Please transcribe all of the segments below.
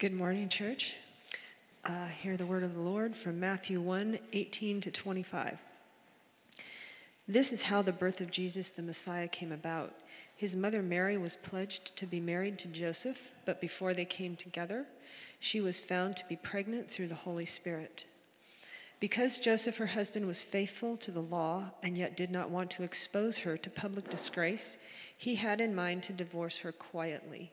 Good morning, church. Uh, hear the word of the Lord from Matthew 1 18 to 25. This is how the birth of Jesus the Messiah came about. His mother Mary was pledged to be married to Joseph, but before they came together, she was found to be pregnant through the Holy Spirit. Because Joseph, her husband, was faithful to the law and yet did not want to expose her to public disgrace, he had in mind to divorce her quietly.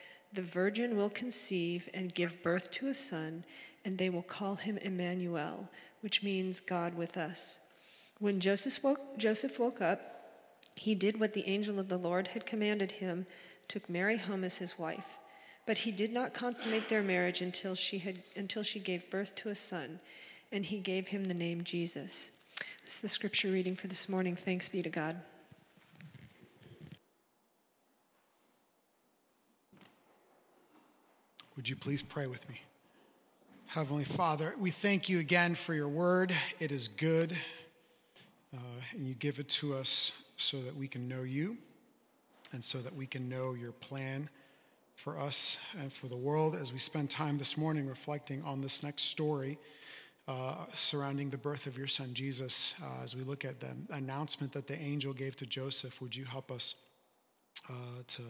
The virgin will conceive and give birth to a son and they will call him Emmanuel, which means God with us. When Joseph woke, Joseph woke up, he did what the angel of the Lord had commanded him, took Mary home as his wife. But he did not consummate their marriage until she, had, until she gave birth to a son, and he gave him the name Jesus. This is the scripture reading for this morning. Thanks be to God. Would you please pray with me? Heavenly Father, we thank you again for your word. It is good, uh, and you give it to us so that we can know you and so that we can know your plan for us and for the world as we spend time this morning reflecting on this next story uh, surrounding the birth of your son Jesus. Uh, as we look at the announcement that the angel gave to Joseph, would you help us? Uh, to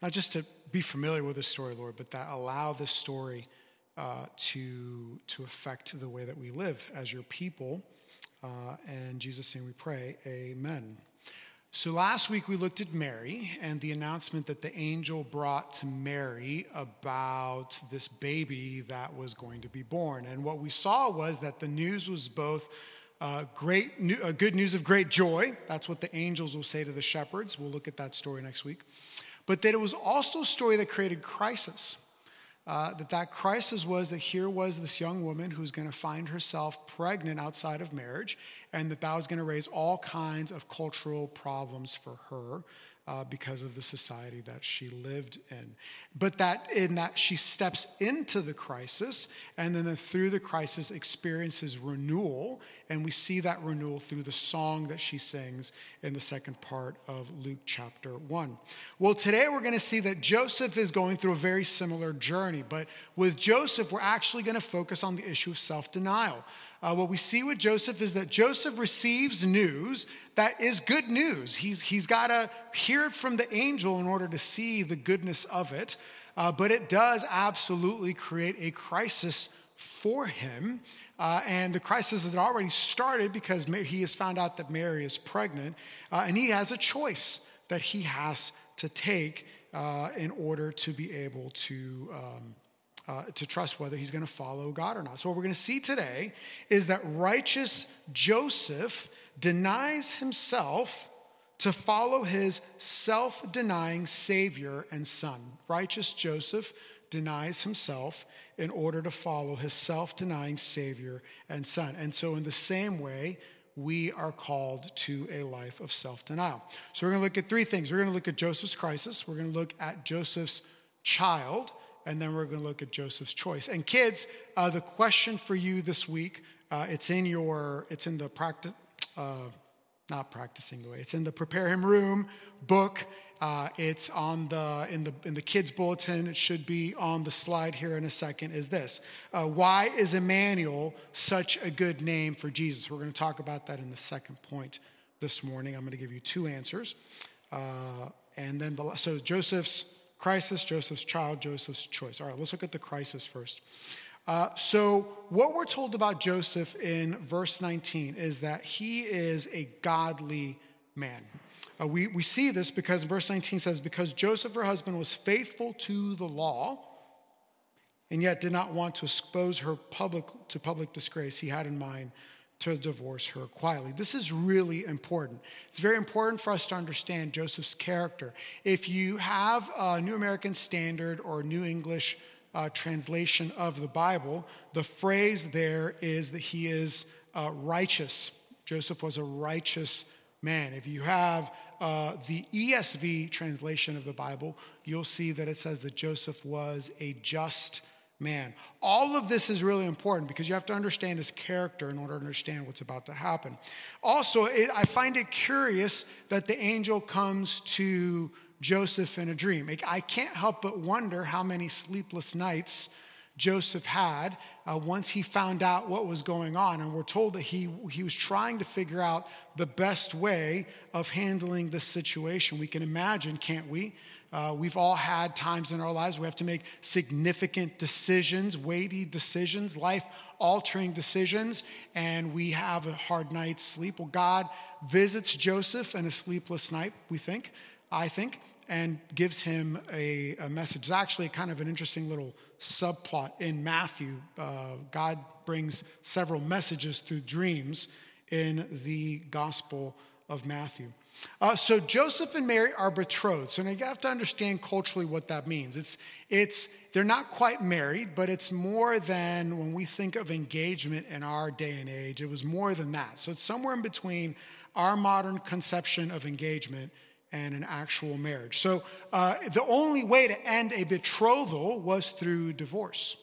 not just to be familiar with the story, Lord, but that allow this story uh, to, to affect the way that we live as your people. Uh, and Jesus' name we pray, amen. So last week we looked at Mary and the announcement that the angel brought to Mary about this baby that was going to be born. And what we saw was that the news was both uh, great, uh, good news of great joy. That's what the angels will say to the shepherds. We'll look at that story next week. But that it was also a story that created crisis uh, that that crisis was that here was this young woman who's going to find herself pregnant outside of marriage and that that was going to raise all kinds of cultural problems for her uh, because of the society that she lived in. But that in that she steps into the crisis and then through the crisis experiences renewal. And we see that renewal through the song that she sings in the second part of Luke chapter 1. Well, today we're going to see that Joseph is going through a very similar journey. But with Joseph, we're actually going to focus on the issue of self denial. Uh, what we see with Joseph is that Joseph receives news that is good news. He's, he's got to hear it from the angel in order to see the goodness of it. Uh, but it does absolutely create a crisis for him. Uh, and the crisis has already started because he has found out that Mary is pregnant, uh, and he has a choice that he has to take uh, in order to be able to. Um, uh, to trust whether he's going to follow God or not. So, what we're going to see today is that righteous Joseph denies himself to follow his self denying Savior and Son. Righteous Joseph denies himself in order to follow his self denying Savior and Son. And so, in the same way, we are called to a life of self denial. So, we're going to look at three things. We're going to look at Joseph's crisis, we're going to look at Joseph's child, and then we're going to look at Joseph's choice. And kids, uh, the question for you this week, uh, it's in your, it's in the practice, uh, not practicing the way, it's in the prepare him room book. Uh, it's on the in the in the kids bulletin. It should be on the slide here in a second. Is this uh, why is Emmanuel such a good name for Jesus? We're going to talk about that in the second point this morning. I'm going to give you two answers, uh, and then the so Joseph's crisis, Joseph's child, Joseph's choice. All right, let's look at the crisis first. Uh, so, what we're told about Joseph in verse 19 is that he is a godly man. Uh, we, we see this because verse 19 says, Because Joseph, her husband, was faithful to the law and yet did not want to expose her public, to public disgrace, he had in mind to divorce her quietly. This is really important. It's very important for us to understand Joseph's character. If you have a New American Standard or New English uh, translation of the Bible, the phrase there is that he is uh, righteous. Joseph was a righteous man. If you have uh, the ESV translation of the Bible, you'll see that it says that Joseph was a just man. All of this is really important because you have to understand his character in order to understand what's about to happen. Also, it, I find it curious that the angel comes to Joseph in a dream. I can't help but wonder how many sleepless nights Joseph had uh, once he found out what was going on. And we're told that he, he was trying to figure out the best way of handling this situation. We can imagine, can't we? Uh, we've all had times in our lives we have to make significant decisions, weighty decisions, life altering decisions, and we have a hard night's sleep. Well, God visits Joseph in a sleepless night, we think, I think, and gives him a, a message. It's actually kind of an interesting little subplot in Matthew. Uh, God brings several messages through dreams in the Gospel of Matthew. Uh, so Joseph and Mary are betrothed. So now you have to understand culturally what that means. It's, it's, they're not quite married, but it's more than when we think of engagement in our day and age, it was more than that. So it's somewhere in between our modern conception of engagement and an actual marriage. So uh, the only way to end a betrothal was through divorce.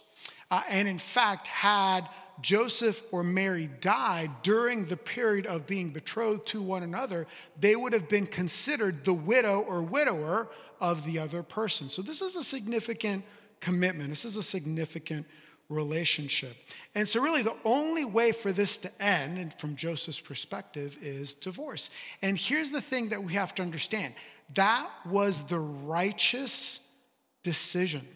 Uh, and in fact, had Joseph or Mary died during the period of being betrothed to one another, they would have been considered the widow or widower of the other person. So this is a significant commitment. This is a significant relationship. And so, really, the only way for this to end, and from Joseph's perspective, is divorce. And here's the thing that we have to understand that was the righteous decision.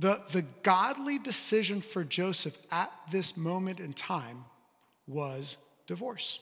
The, the godly decision for Joseph at this moment in time was divorce.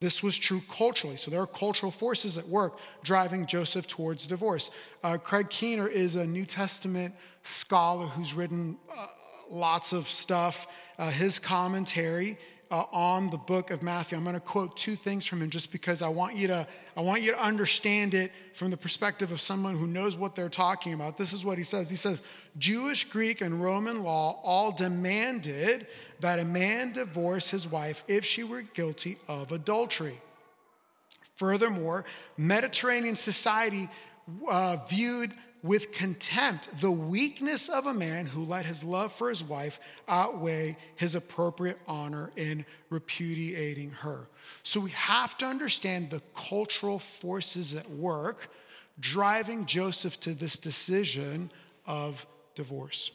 This was true culturally. So there are cultural forces at work driving Joseph towards divorce. Uh, Craig Keener is a New Testament scholar who's written uh, lots of stuff. Uh, his commentary uh, on the book of Matthew. I'm going to quote two things from him just because I want you to I want you to understand it from the perspective of someone who knows what they're talking about. This is what he says. He says, "Jewish, Greek, and Roman law all demanded that a man divorce his wife if she were guilty of adultery. Furthermore, Mediterranean society uh, viewed with contempt the weakness of a man who let his love for his wife outweigh his appropriate honor in repudiating her. So we have to understand the cultural forces at work driving Joseph to this decision of divorce.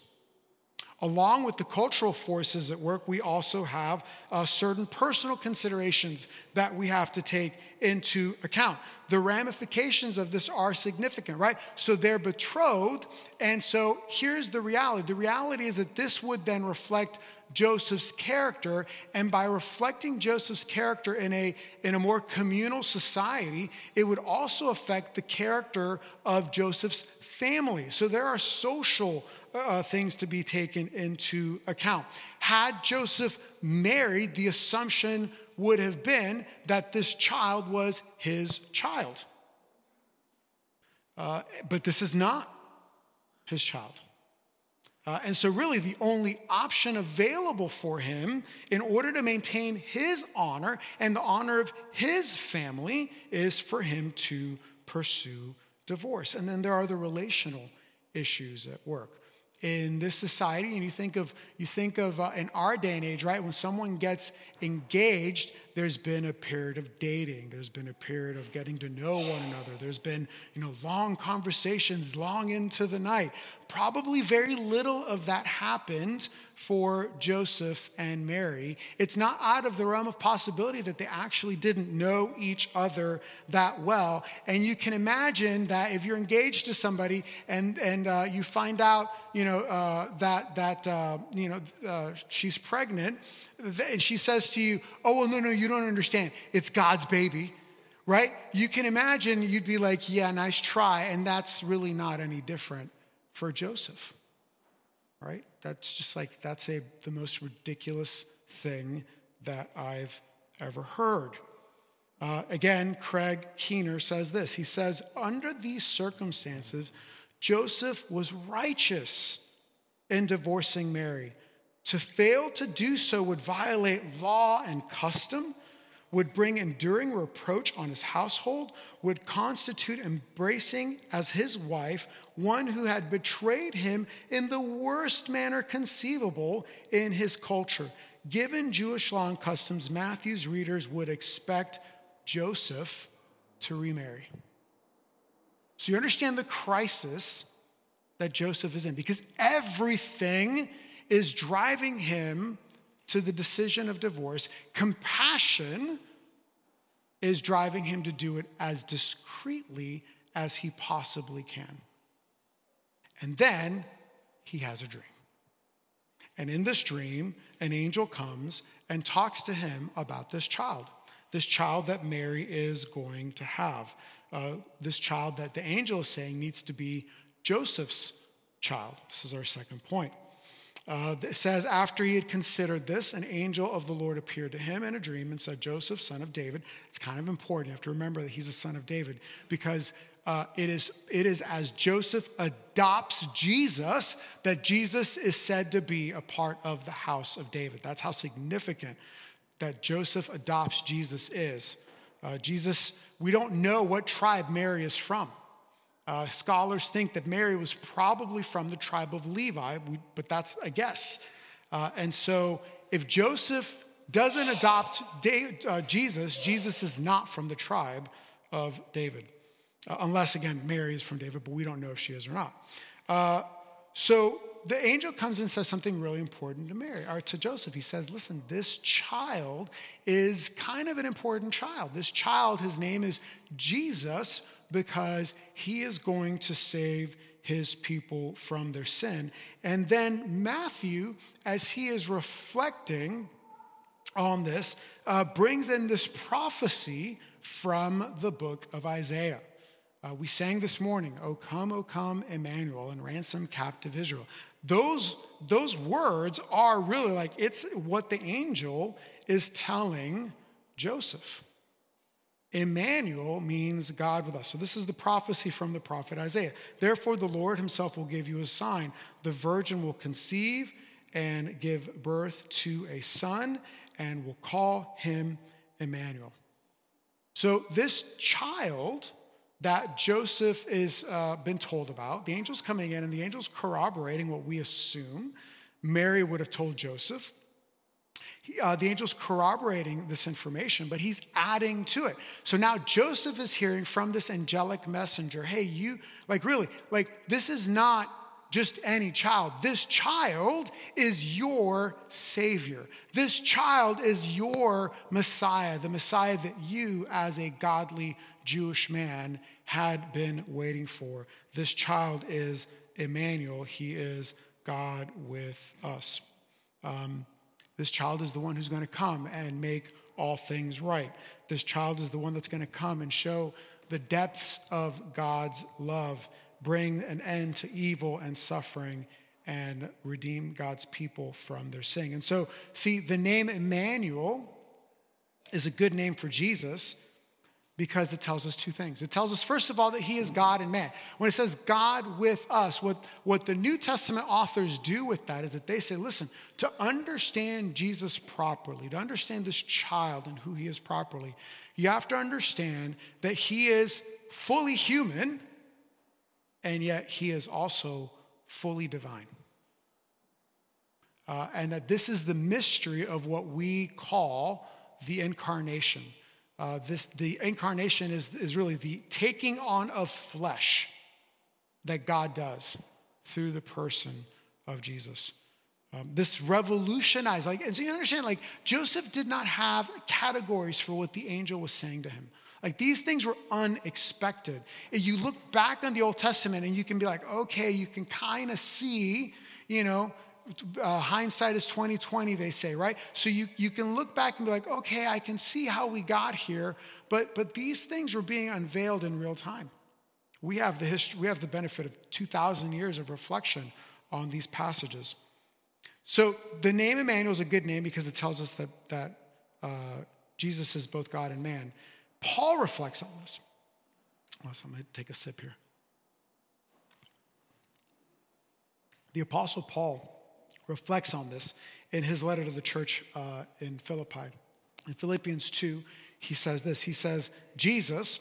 Along with the cultural forces at work, we also have uh, certain personal considerations that we have to take into account. The ramifications of this are significant, right? So they're betrothed, and so here's the reality the reality is that this would then reflect Joseph's character, and by reflecting Joseph's character in a, in a more communal society, it would also affect the character of Joseph's family. So there are social uh, things to be taken into account. Had Joseph married, the assumption would have been that this child was his child. Uh, but this is not his child. Uh, and so, really, the only option available for him in order to maintain his honor and the honor of his family is for him to pursue divorce. And then there are the relational issues at work. In this society, and you think of, you think of uh, in our day and age, right, when someone gets engaged, there's been a period of dating there's been a period of getting to know one another there's been you know long conversations long into the night probably very little of that happened for joseph and mary it's not out of the realm of possibility that they actually didn't know each other that well and you can imagine that if you're engaged to somebody and and uh, you find out you know uh, that that uh, you know uh, she's pregnant and she says to you, Oh, well, no, no, you don't understand. It's God's baby, right? You can imagine you'd be like, Yeah, nice try. And that's really not any different for Joseph, right? That's just like, that's a, the most ridiculous thing that I've ever heard. Uh, again, Craig Keener says this. He says, Under these circumstances, Joseph was righteous in divorcing Mary To fail to do so would violate law and custom, would bring enduring reproach on his household, would constitute embracing as his wife one who had betrayed him in the worst manner conceivable in his culture. Given Jewish law and customs, Matthew's readers would expect Joseph to remarry. So you understand the crisis that Joseph is in because everything is driving him to the decision of divorce. Compassion is driving him to do it as discreetly as he possibly can. And then he has a dream. And in this dream, an angel comes and talks to him about this child, this child that Mary is going to have. Uh, this child that the angel is saying needs to be Joseph's child. This is our second point. Uh, it says, after he had considered this, an angel of the Lord appeared to him in a dream and said, Joseph, son of David. It's kind of important. You have to remember that he's a son of David because uh, it, is, it is as Joseph adopts Jesus that Jesus is said to be a part of the house of David. That's how significant that Joseph adopts Jesus is. Uh, Jesus, we don't know what tribe Mary is from. Uh, scholars think that Mary was probably from the tribe of Levi, but that's a guess. Uh, and so if Joseph doesn't adopt David, uh, Jesus, Jesus is not from the tribe of David. Uh, unless, again, Mary is from David, but we don't know if she is or not. Uh, so the angel comes and says something really important to Mary or to Joseph. He says, Listen, this child is kind of an important child. This child, his name is Jesus because he is going to save his people from their sin. And then Matthew, as he is reflecting on this, uh, brings in this prophecy from the book of Isaiah. Uh, we sang this morning, O come, O come, Emmanuel, and ransom captive Israel. Those, those words are really like it's what the angel is telling Joseph. Emmanuel means God with us. So, this is the prophecy from the prophet Isaiah. Therefore, the Lord himself will give you a sign. The virgin will conceive and give birth to a son and will call him Emmanuel. So, this child that Joseph is uh, been told about. The angel's coming in, and the angel's corroborating what we assume Mary would have told Joseph. He, uh, the angel's corroborating this information, but he's adding to it. So now Joseph is hearing from this angelic messenger, hey, you, like, really, like, this is not just any child. This child is your Savior. This child is your Messiah, the Messiah that you, as a godly Jewish man, had been waiting for. This child is Emmanuel, he is God with us. Um, this child is the one who's going to come and make all things right. This child is the one that's going to come and show the depths of God's love, bring an end to evil and suffering, and redeem God's people from their sin. And so, see, the name Emmanuel is a good name for Jesus because it tells us two things. It tells us, first of all, that He is God and man. When it says God with us, what, what the New Testament authors do with that is that they say, listen, to understand Jesus properly, to understand this child and who He is properly, you have to understand that He is fully human and yet He is also fully divine. Uh, and that this is the mystery of what we call the incarnation. Uh, this, the incarnation is, is really the taking on of flesh that God does through the person of Jesus. Um, this revolutionized, like, and so you understand, like, Joseph did not have categories for what the angel was saying to him. Like, these things were unexpected. And you look back on the Old Testament and you can be like, okay, you can kind of see, you know, uh, hindsight is 2020 they say right? So you, you can look back and be like okay i can see how we got here but but these things were being unveiled in real time. We have the history we have the benefit of 2000 years of reflection on these passages. So the name emmanuel is a good name because it tells us that that uh, jesus is both god and man paul reflects on this going to take a sip here the apostle paul reflects on this in his letter to the church uh, in Philippi. In Philippians 2, he says this He says, Jesus,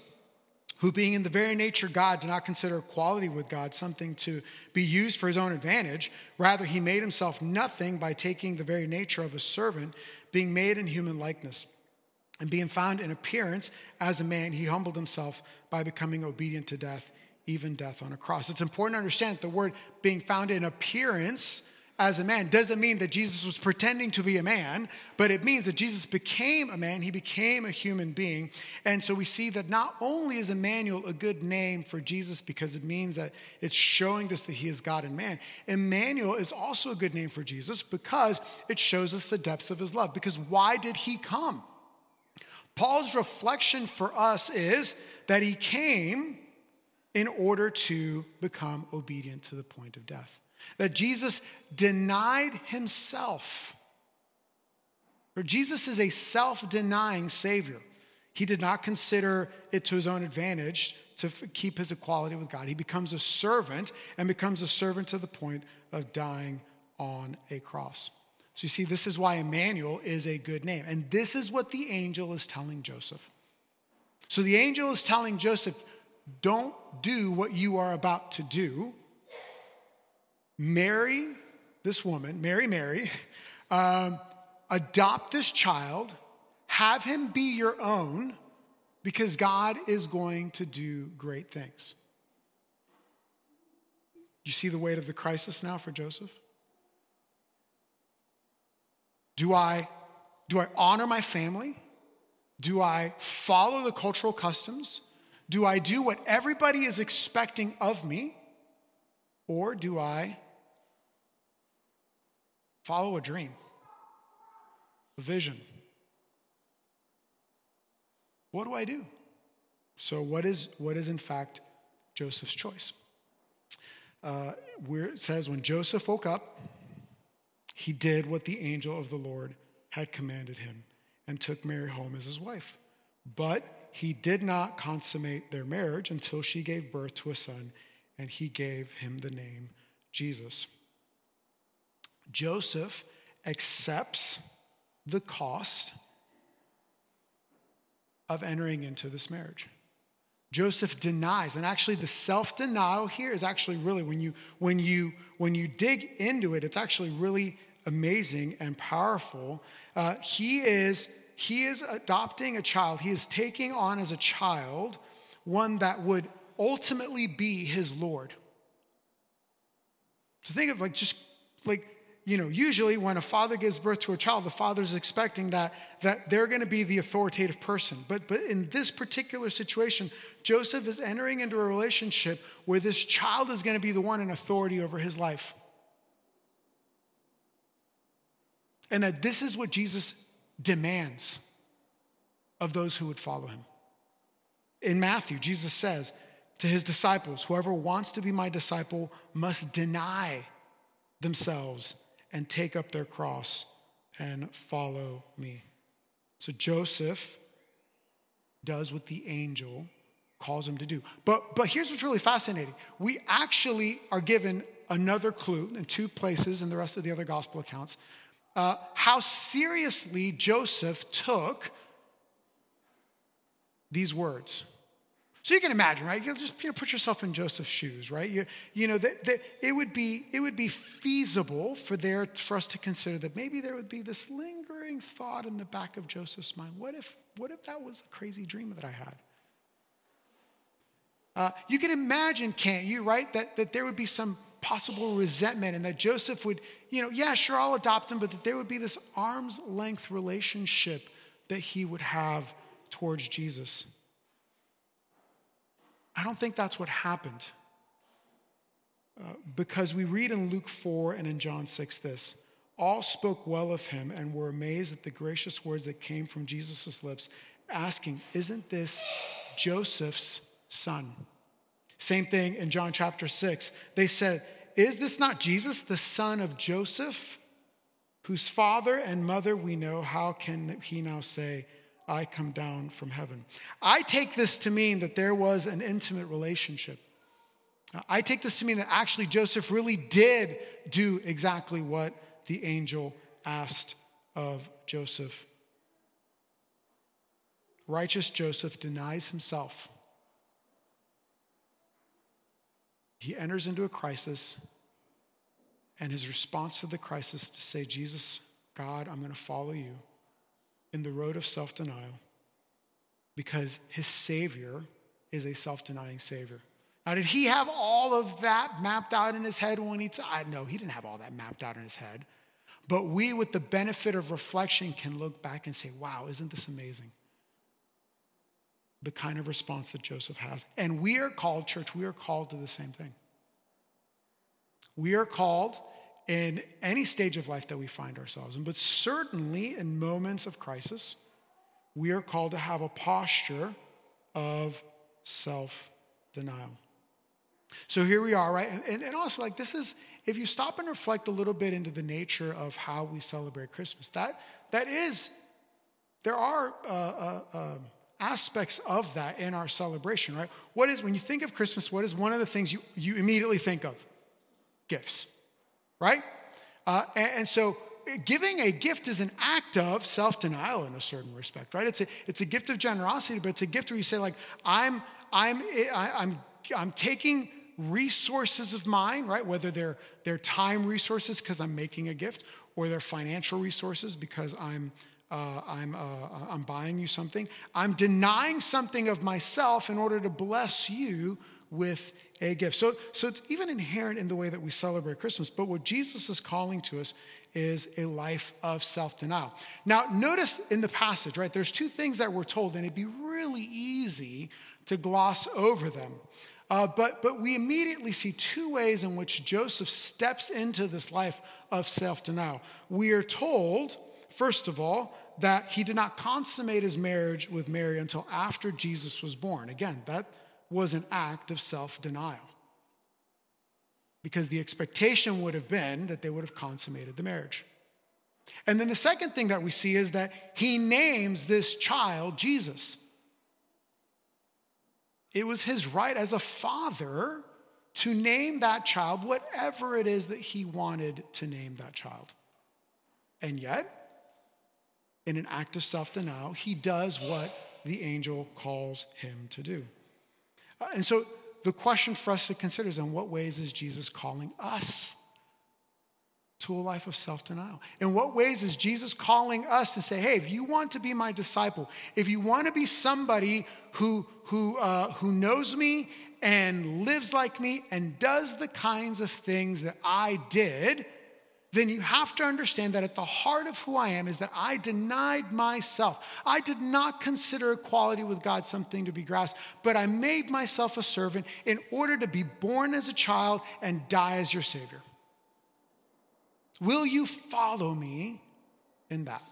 who being in the very nature of God, did not consider equality with God something to be used for his own advantage. Rather, he made himself nothing by taking the very nature of a servant, being made in human likeness. And being found in appearance as a man, he humbled himself by becoming obedient to death, even death on a cross. It's important to understand the word being found in appearance as a man doesn't mean that Jesus was pretending to be a man, but it means that Jesus became a man. He became a human being. And so we see that not only is Emmanuel a good name for Jesus because it means that it's showing us that he is God and man, Emmanuel is also a good name for Jesus because it shows us the depths of his love. Because why did he come? Paul's reflection for us is that he came in order to become obedient to the point of death that Jesus denied himself. For Jesus is a self denying Savior. He did not consider it to his own advantage to keep his equality with God. He becomes a servant and becomes a servant to the point of dying on a cross. So you see, this is why Emmanuel is a good name. And this is what the angel is telling Joseph. So the angel is telling Joseph, don't do what you are about to do marry this woman, marry Mary, um, adopt this child, have him be your own, because God is going to do great things. You see the weight of the crisis now for Joseph? Do I, do I honor my family? Do I follow the cultural customs? Do I do what everybody is expecting of me? Or do I Follow a dream, a vision. What do I do? So, what is, what is in fact Joseph's choice? Uh, where it says, when Joseph woke up, he did what the angel of the Lord had commanded him and took Mary home as his wife. But he did not consummate their marriage until she gave birth to a son, and he gave him the name Jesus. Joseph accepts the cost of entering into this marriage. Joseph denies, and actually the self-denial here is actually really when you when you when you dig into it, it's actually really amazing and powerful. Uh, he is he is adopting a child. He is taking on as a child one that would ultimately be his Lord. So think of like just like you know, usually when a father gives birth to a child, the father's expecting that, that they're going to be the authoritative person. But, but in this particular situation, Joseph is entering into a relationship where this child is going to be the one in authority over his life. And that this is what Jesus demands of those who would follow him. In Matthew, Jesus says to his disciples, Whoever wants to be my disciple must deny themselves and take up their cross and follow me. So Joseph does what the angel calls him to do. But, but here's what's really fascinating we actually are given another clue in two places in the rest of the other gospel accounts uh, how seriously Joseph took these words. So you can imagine, right? You just you know, put yourself in Joseph's shoes, right? You, you know, that, that it, would be, it would be feasible for, there, for us to consider that maybe there would be this lingering thought in the back of Joseph's mind. What if, what if that was a crazy dream that I had? Uh, you can imagine, can't you, right? That, that there would be some possible resentment and that Joseph would, you know, yeah, sure, I'll adopt him, but that there would be this arm's length relationship that he would have towards Jesus. I don't think that's what happened. Uh, because we read in Luke 4 and in John 6 this all spoke well of him and were amazed at the gracious words that came from Jesus' lips, asking, Isn't this Joseph's son? Same thing in John chapter 6. They said, Is this not Jesus, the son of Joseph, whose father and mother we know? How can he now say, I come down from heaven. I take this to mean that there was an intimate relationship. I take this to mean that actually Joseph really did do exactly what the angel asked of Joseph. Righteous Joseph denies himself. He enters into a crisis, and his response to the crisis is to say, Jesus, God, I'm going to follow you in the road of self denial because his Savior is a self denying Savior. Now, did he have all of that mapped out in his head when he? T- I, no, he didn't have all that mapped out in his head. But we, with the benefit of reflection, can look back and say, wow, isn't this amazing? The kind of response that Joseph has. And we are called, church, we are called to the same thing. We are called in any stage of life that we find ourselves in, but certainly in moments of crisis, we are called to have a posture of self denial. So here we are, right? And, and, also, like, this is, if you stop and reflect a little bit into the nature of how we celebrate Christmas, that, that is, there are uh, uh, uh, aspects of that in our celebration, right? What is, when you think of Christmas, what is one of the things you, you immediately think of? Gifts, right? Uh, and, and so, giving a gift is an act of self-denial in a certain respect right it's a, it's a gift of generosity but it's a gift where you say like i'm i'm i'm i'm taking resources of mine right whether they're they're time resources because i'm making a gift or they're financial resources because i'm uh, I'm, uh, I'm buying you something. I'm denying something of myself in order to bless you with a gift. So, so it's even inherent in the way that we celebrate Christmas. But what Jesus is calling to us is a life of self denial. Now, notice in the passage, right, there's two things that we're told, and it'd be really easy to gloss over them. Uh, but, but we immediately see two ways in which Joseph steps into this life of self denial. We are told, first of all, that he did not consummate his marriage with Mary until after Jesus was born. Again, that was an act of self denial because the expectation would have been that they would have consummated the marriage. And then the second thing that we see is that he names this child Jesus. It was his right as a father to name that child whatever it is that he wanted to name that child. And yet, in an act of self denial, he does what the angel calls him to do. Uh, and so the question for us to consider is in what ways is Jesus calling us to a life of self denial? In what ways is Jesus calling us to say, hey, if you want to be my disciple, if you want to be somebody who, who, uh, who knows me and lives like me and does the kinds of things that I did, then you have to understand that at the heart of who I am is that I denied myself. I did not consider equality with God something to be grasped, but I made myself a servant in order to be born as a child and die as your Savior. Will you follow me in that?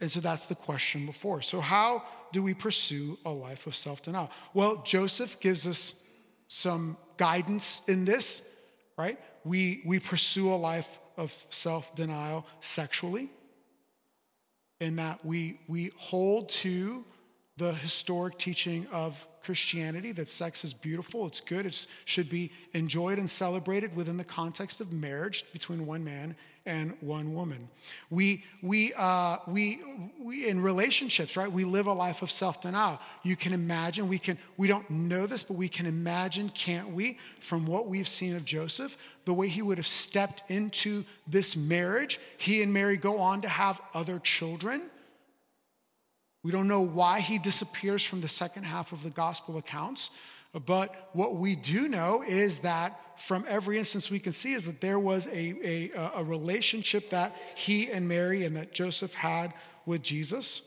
And so that's the question before. So, how do we pursue a life of self denial? Well, Joseph gives us some guidance in this right? We, we pursue a life of self denial sexually, in that we, we hold to the historic teaching of Christianity that sex is beautiful, it's good, it should be enjoyed and celebrated within the context of marriage between one man and one woman. We, we, uh, we, we, in relationships, right, we live a life of self denial. You can imagine, we, can, we don't know this, but we can imagine, can't we, from what we've seen of Joseph, the way he would have stepped into this marriage. He and Mary go on to have other children. We don't know why he disappears from the second half of the gospel accounts, but what we do know is that from every instance we can see is that there was a, a, a relationship that he and Mary and that Joseph had with Jesus.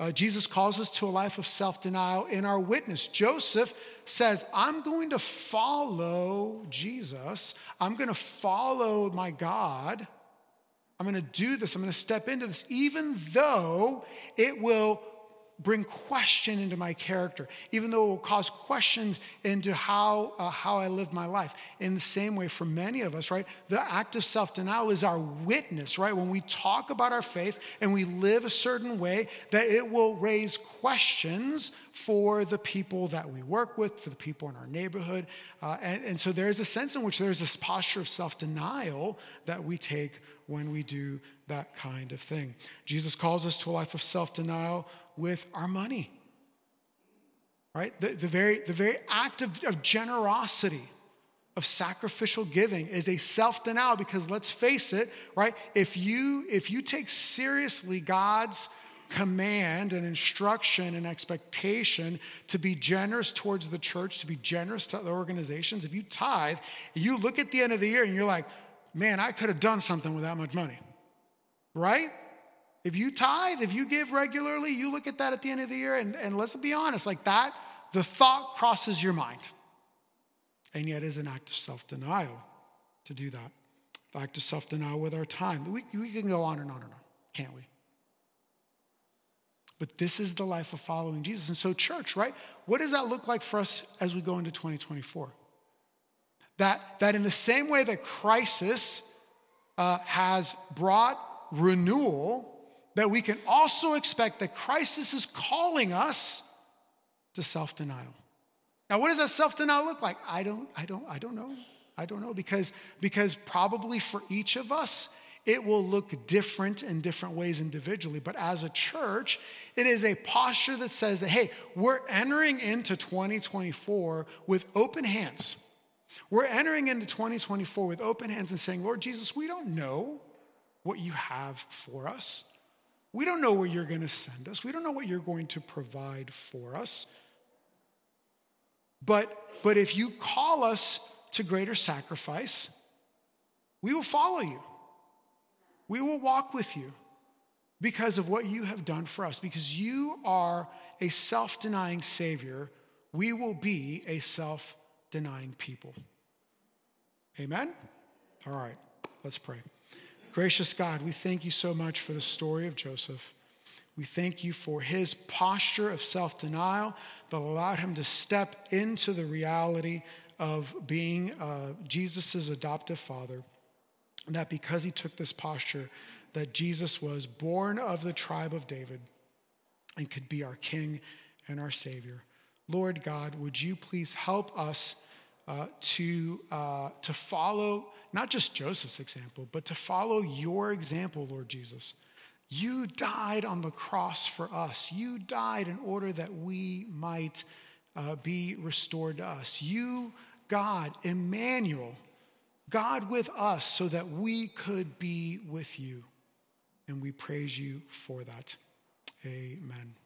Uh, Jesus calls us to a life of self denial in our witness. Joseph says, I'm going to follow Jesus. I'm going to follow my God. I'm going to do this. I'm going to step into this, even though it will bring question into my character, even though it will cause questions into how, uh, how I live my life. In the same way, for many of us, right, the act of self denial is our witness, right? When we talk about our faith and we live a certain way, that it will raise questions for the people that we work with, for the people in our neighborhood. Uh, and, and so there's a sense in which there's this posture of self denial that we take when we do that kind of thing. Jesus calls us to a life of self denial with our money. Right? The, the, very, the very act of, of generosity, of sacrificial giving is a self-denial because let's face it, right? If you if you take seriously God's command and instruction and expectation to be generous towards the church, to be generous to other organizations, if you tithe, you look at the end of the year and you're like, man, I could have done something with that much money. Right? If you tithe, if you give regularly, you look at that at the end of the year, and, and let's be honest, like that, the thought crosses your mind. And yet, is an act of self denial to do that. The act of self denial with our time. We, we can go on and on and on, can't we? But this is the life of following Jesus. And so, church, right? What does that look like for us as we go into 2024? That, that in the same way that crisis uh, has brought renewal, that we can also expect that crisis is calling us to self-denial. Now, what does that self-denial look like? I don't, I don't, I don't know. I don't know because, because probably for each of us, it will look different in different ways individually. But as a church, it is a posture that says that, hey, we're entering into 2024 with open hands. We're entering into 2024 with open hands and saying, Lord Jesus, we don't know what you have for us. We don't know where you're going to send us. We don't know what you're going to provide for us. But, but if you call us to greater sacrifice, we will follow you. We will walk with you because of what you have done for us. Because you are a self denying Savior, we will be a self denying people. Amen? All right, let's pray. Gracious God, we thank you so much for the story of Joseph. We thank you for his posture of self denial that allowed him to step into the reality of being uh, Jesus' adoptive father. And that because he took this posture, that Jesus was born of the tribe of David and could be our king and our savior. Lord God, would you please help us uh, to, uh, to follow not just Joseph's example, but to follow your example, Lord Jesus. You died on the cross for us. You died in order that we might uh, be restored to us. You, God, Emmanuel, God with us, so that we could be with you. And we praise you for that. Amen.